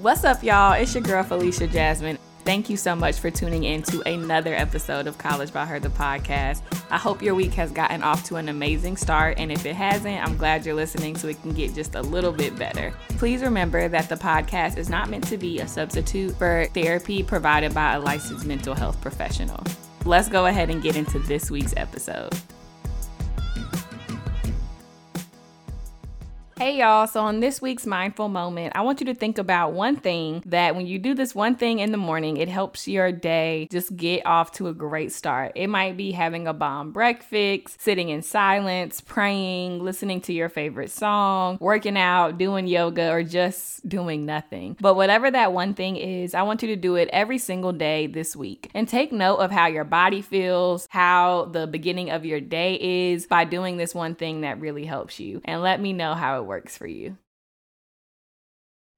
What's up, y'all? It's your girl, Felicia Jasmine. Thank you so much for tuning in to another episode of College by Her, the podcast. I hope your week has gotten off to an amazing start, and if it hasn't, I'm glad you're listening so it can get just a little bit better. Please remember that the podcast is not meant to be a substitute for therapy provided by a licensed mental health professional. Let's go ahead and get into this week's episode. Hey y'all, so on this week's mindful moment, I want you to think about one thing that when you do this one thing in the morning, it helps your day just get off to a great start. It might be having a bomb breakfast, sitting in silence, praying, listening to your favorite song, working out, doing yoga, or just doing nothing. But whatever that one thing is, I want you to do it every single day this week and take note of how your body feels, how the beginning of your day is by doing this one thing that really helps you. And let me know how it works for you.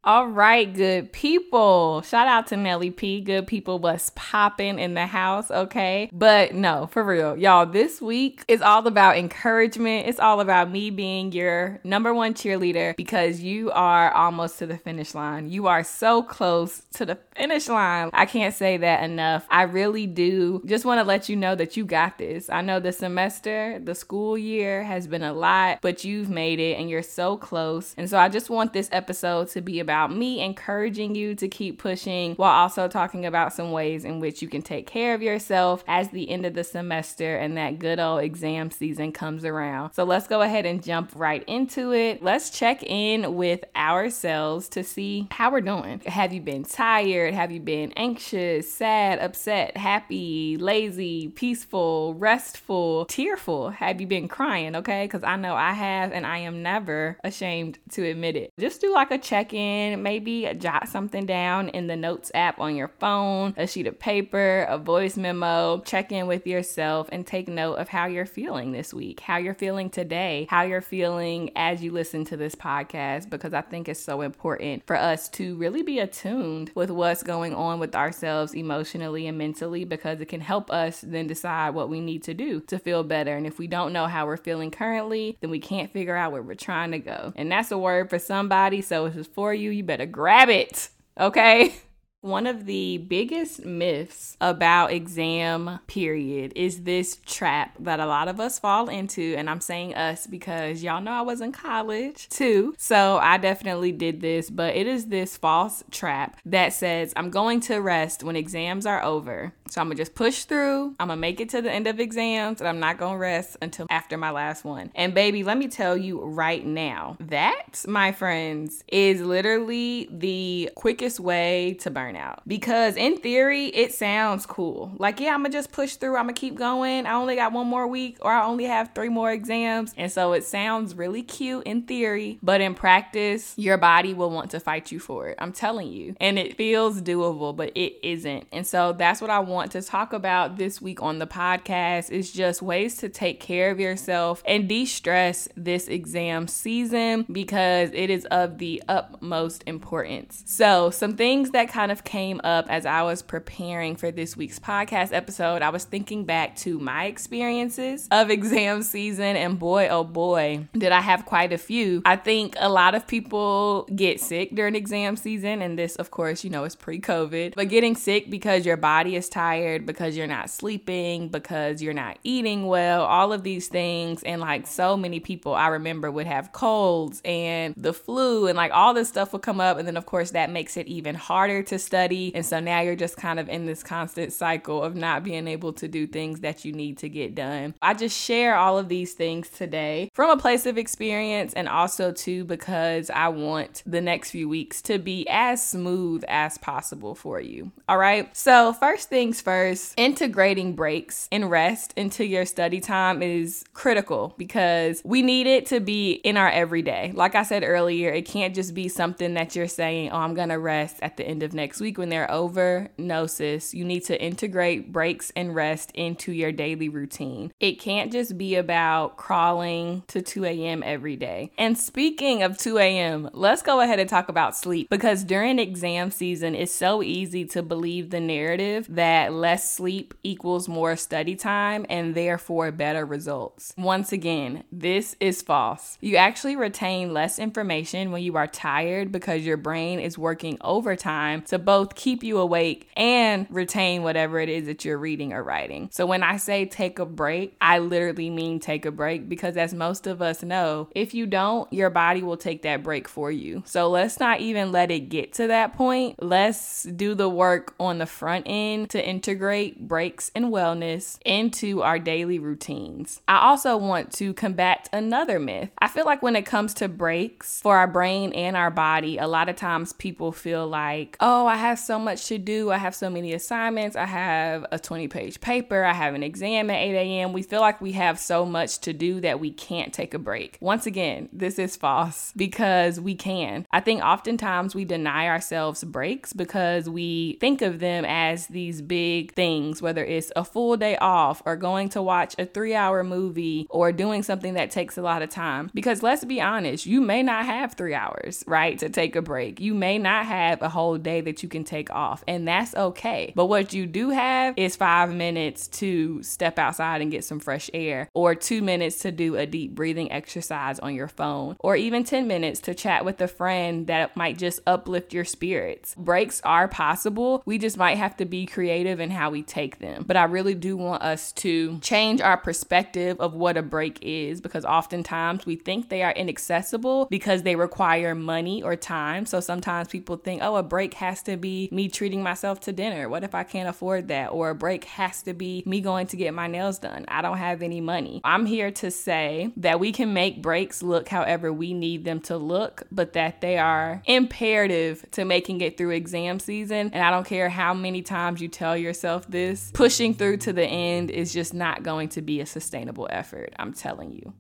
All right, good people. Shout out to Nelly P. Good people was popping in the house, okay? But no, for real, y'all, this week is all about encouragement. It's all about me being your number one cheerleader because you are almost to the finish line. You are so close to the finish line. I can't say that enough. I really do just want to let you know that you got this. I know the semester, the school year has been a lot, but you've made it and you're so close. And so I just want this episode to be about about me encouraging you to keep pushing while also talking about some ways in which you can take care of yourself as the end of the semester and that good old exam season comes around. So let's go ahead and jump right into it. Let's check in with ourselves to see how we're doing. Have you been tired? Have you been anxious, sad, upset, happy, lazy, peaceful, restful, tearful? Have you been crying? Okay, because I know I have, and I am never ashamed to admit it. Just do like a check in in, maybe jot something down in the notes app on your phone, a sheet of paper, a voice memo. Check in with yourself and take note of how you're feeling this week, how you're feeling today, how you're feeling as you listen to this podcast, because I think it's so important for us to really be attuned with what's going on with ourselves emotionally and mentally, because it can help us then decide what we need to do to feel better. And if we don't know how we're feeling currently, then we can't figure out where we're trying to go. And that's a word for somebody. So it's for you you, better grab it. Okay. One of the biggest myths about exam period is this trap that a lot of us fall into and I'm saying us because y'all know I was in college too. So I definitely did this, but it is this false trap that says I'm going to rest when exams are over. So I'm to just push through. I'm to make it to the end of exams and I'm not to rest until after my last one. And baby, let me tell you right now, that my friends is literally the quickest way to burn burnout because in theory it sounds cool. Like, yeah, I'm gonna just push through, I'm gonna keep going. I only got one more week or I only have three more exams. And so it sounds really cute in theory, but in practice, your body will want to fight you for it. I'm telling you. And it feels doable, but it isn't. And so that's what I want to talk about this week on the podcast is just ways to take care of yourself and de-stress this exam season because it is of the utmost importance. So, some things that kind of came up as I was preparing for this week's podcast episode. I was thinking back to my experiences of exam season, and boy, oh boy, did I have quite a few. I think a lot of people get sick during exam season, and this, of course, you know, is pre COVID, but getting sick because your body is tired, because you're not sleeping, because you're not eating well, all of these things. And like so many people I remember would have colds and the flu, and like all this stuff would come up. And then, of course, that makes it even harder to study. And so now you're just kind of in this constant cycle of not being able to do things that you need to get done. I just share all of these things today from a place of experience and also too because I want the next few weeks to be as smooth as possible for you. All right. So, first things first, integrating breaks and rest into your study time is critical because we need it to be in our everyday. Like I said earlier, it can't just be something that you're saying, oh, I'm going to rest at the end of next week when they're over. No, sis, you need to integrate breaks and rest into your daily routine. It can't just be about crawling to 2 a.m. every day. And speaking of 2 a.m., let's go ahead and talk about sleep because during exam season, it's so easy to believe the narrative that less sleep equals more study time and therefore better results. Once again, this is false. You actually retain less information when you are tired because your brain is working overtime to both keep you awake and retain whatever it is that you're reading or writing. So when I say take a break, I literally mean take a break because as most of us know, if you don't, your body will take that break for you. So let's not even let it get to that point. Let's do the work on the front end to integrate breaks and wellness into our daily routines. I also want to combat another myth. I feel like when it comes to breaks for our brain and our body, a lot of times people feel like, oh, I have so much to do. I have so many assignments. I have a 20 page paper. I have an exam at 8 a.m. We feel like we have so much to do that we can't take a break. Once again, this is false because we can. I think oftentimes we deny ourselves breaks because we think of them as these big things, whether it's a full day off or going to watch a three hour movie or doing something that takes a lot of time. Because let's be honest, you may not have three hours, right, to take a break. You may not have a whole day that you can take off, and that's okay. But what you do have is five minutes to step outside and get some fresh air, or two minutes to do a deep breathing exercise on your phone, or even 10 minutes to chat with a friend that might just uplift your spirits. Breaks are possible. We just might have to be creative in how we take them. But I really do want us to change our perspective of what a break is because oftentimes we think they are inaccessible because they require money or time. So sometimes people think, oh, a break has to be me treating myself to dinner. What if I can't afford that? Or a break has to be me going to get my nails done. I don't have any money. I'm here to say that we can make breaks look however we need them to look, but that they are imperative to making it through exam season. And I don't care how many times you tell yourself this, pushing through to the end is just not going to be a sustainable effort. I'm telling you.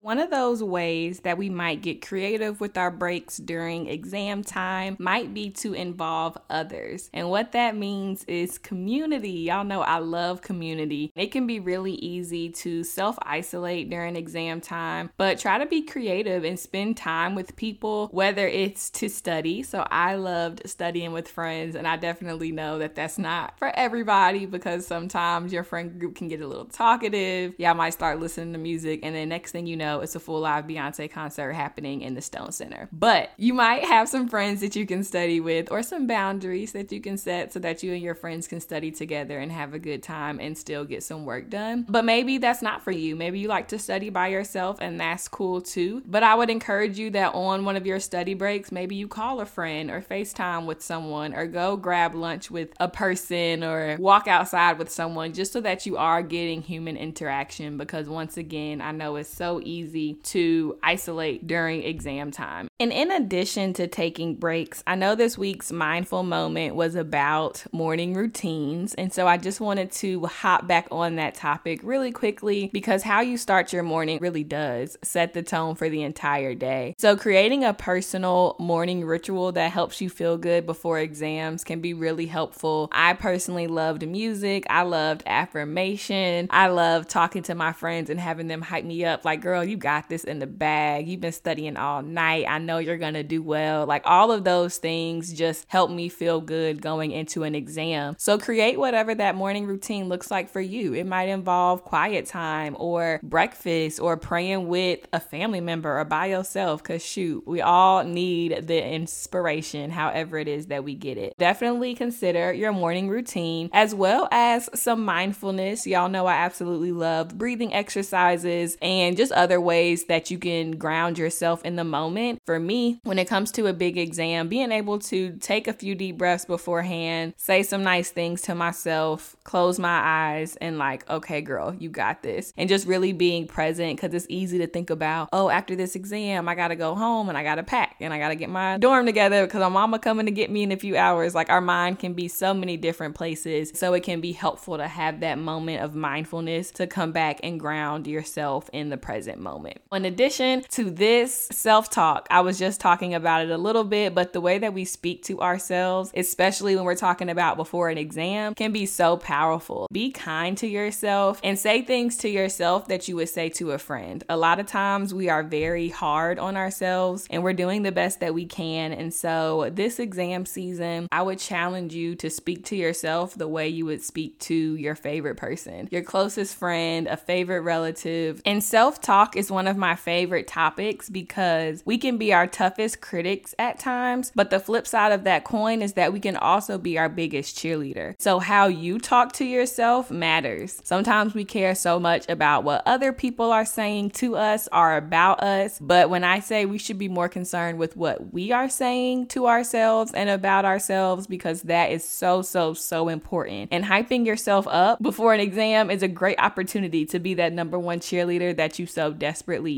One of those ways that we might get creative with our breaks during exam time might be to involve others. And what that means is community. Y'all know I love community. It can be really easy to self isolate during exam time, but try to be creative and spend time with people, whether it's to study. So I loved studying with friends, and I definitely know that that's not for everybody because sometimes your friend group can get a little talkative. Y'all might start listening to music, and then next thing you know, know it's a full live Beyonce concert happening in the Stone Center. But you might have some friends that you can study with or some boundaries that you can set so that you and your friends can study together and have a good time and still get some work done. But maybe that's not for you. Maybe you like to study by yourself and that's cool too. But I would encourage you that on one of your study breaks, maybe you call a friend or FaceTime with someone or go grab lunch with a person or walk outside with someone just so that you are getting human interaction because once again, I know it's so easy easy to isolate during exam time. And in addition to taking breaks, I know this week's mindful moment was about morning routines. And so I just wanted to hop back on that topic really quickly because how you start your morning really does set the tone for the entire day. So creating a personal morning ritual that helps you feel good before exams can be really helpful. I personally loved music, I loved affirmation, I love talking to my friends and having them hype me up like, girl, you got this in the bag. You've been studying all night. I know you're going to do well. Like all of those things just help me feel good going into an exam. So create whatever that morning routine looks like for you. It might involve quiet time or breakfast or praying with a family member or by yourself. Because shoot, we all need the inspiration, however it is that we get it. Definitely consider your morning routine as well as some mindfulness. Y'all know I absolutely love breathing exercises and just other other ways that you can ground yourself in the moment. For me, when it comes to a big exam, being able to take a few deep breaths beforehand, say some nice things to myself, close my eyes, and like, okay, girl, you got this. And just really being present because it's easy to think about, oh, after this exam, I gotta go home and I gotta pack and I gotta get my dorm together because my mama coming to get me in a few hours. Like our mind can be so many different places. So it can be helpful to have that moment of mindfulness to come back and ground yourself in the present moment moment. In addition to this self talk, I was just talking about it a little bit, but the way that we speak to ourselves, especially when we're talking about before an exam, can be so powerful. Be kind to yourself and say things to yourself that you would say to a friend. A lot of times we are very hard on ourselves and we're doing the best that we can. And so, this exam season, I would challenge you to speak to yourself the way you would speak to your favorite person, your closest friend, a favorite relative. And self talk is one of my favorite topics because we can be our toughest critics at times, but the flip side of that coin is that we can also be our biggest cheerleader. So, how you talk to yourself matters. Sometimes we care so much about what other people are saying to us or about us, but when I say we should be more concerned with what we are saying to ourselves and about ourselves, because that is so, so, so important. And hyping yourself up before an exam is a great opportunity to be that number one cheerleader that you so desperately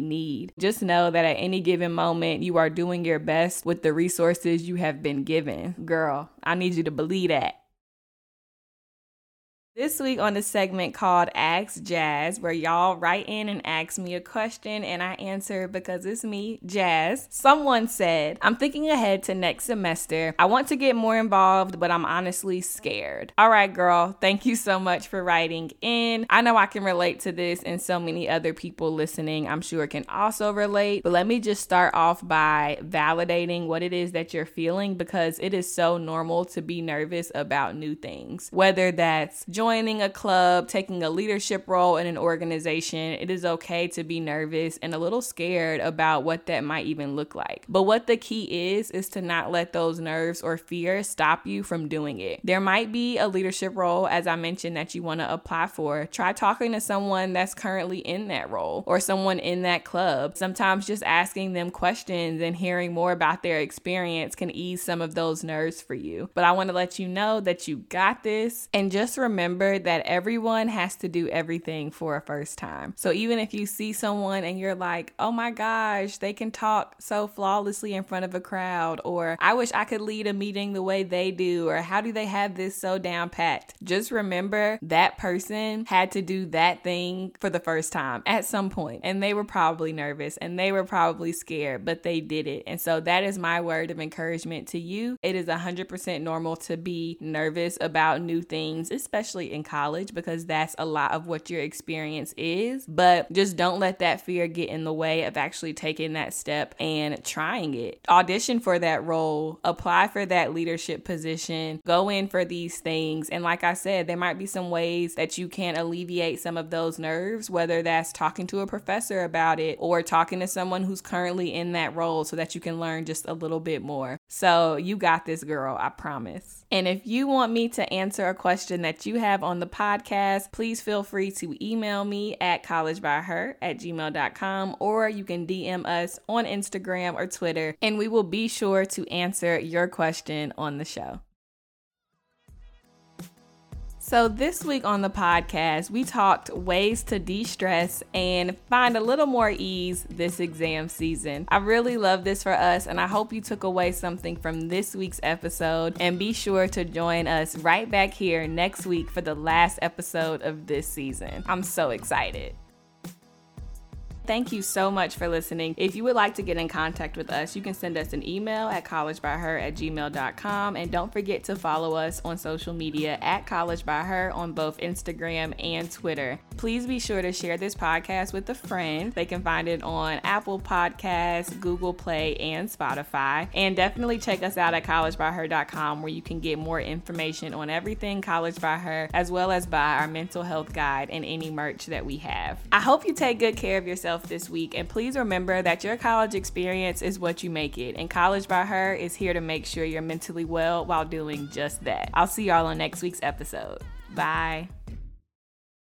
need. Just know that at any given moment, you are doing your best with the resources you have been given. Girl, I need you to believe that. This week on the segment called Ask Jazz, where y'all write in and ask me a question and I answer because it's me, Jazz. Someone said, I'm thinking ahead to next semester. I want to get more involved, but I'm honestly scared. All right, girl, thank you so much for writing in. I know I can relate to this, and so many other people listening, I'm sure, can also relate. But let me just start off by validating what it is that you're feeling because it is so normal to be nervous about new things, whether that's joining joining a club, taking a leadership role in an organization, it is okay to be nervous and a little scared about what that might even look like. But what the key is, is to not let those nerves or fears stop you from doing it. There might be a leadership role, as I mentioned, that you want to apply for. Try talking to someone that's currently in that role or someone in that club. Sometimes just asking them questions and hearing more about their experience can ease some of those nerves for you. But I want to let you know that you got this and just remember remember that everyone has to do everything for a first time. So even if you see someone and you're like, oh my gosh, they can talk so flawlessly in front of a crowd, or I wish I could lead a meeting the way they do, or how do they have this so down packed? Just remember that person had to do that thing for the first time at some point, and they were probably nervous and they were probably scared, but they did it. And so that is my word of encouragement to you. It is 100% normal to be nervous about new things, especially in college because that's a lot of what your experience is. But just don't let that fear get in the way of actually taking that step and trying it. Audition for that role, apply for that leadership position, go in for these things. And like I said, there might be some ways that you can alleviate some of those nerves, whether that's talking to a professor about it or talking to someone who's currently in that role so that you can learn just a little bit more. So you got this, girl, I promise. And if you want me to answer a question that you have on the podcast, please feel free to email me at collegebyher at gmail.com or you can DM us on Instagram or Twitter, and we will be sure to answer your question on the show. So, this week on the podcast, we talked ways to de stress and find a little more ease this exam season. I really love this for us, and I hope you took away something from this week's episode. And be sure to join us right back here next week for the last episode of this season. I'm so excited. Thank you so much for listening. If you would like to get in contact with us, you can send us an email at collegebyher at gmail.com. And don't forget to follow us on social media at College by Her on both Instagram and Twitter. Please be sure to share this podcast with a friend. They can find it on Apple Podcasts, Google Play, and Spotify. And definitely check us out at collegebyher.com where you can get more information on everything College by Her, as well as buy our mental health guide and any merch that we have. I hope you take good care of yourself yourself this week. And please remember that your college experience is what you make it. And College by Her is here to make sure you're mentally well while doing just that. I'll see y'all on next week's episode. Bye.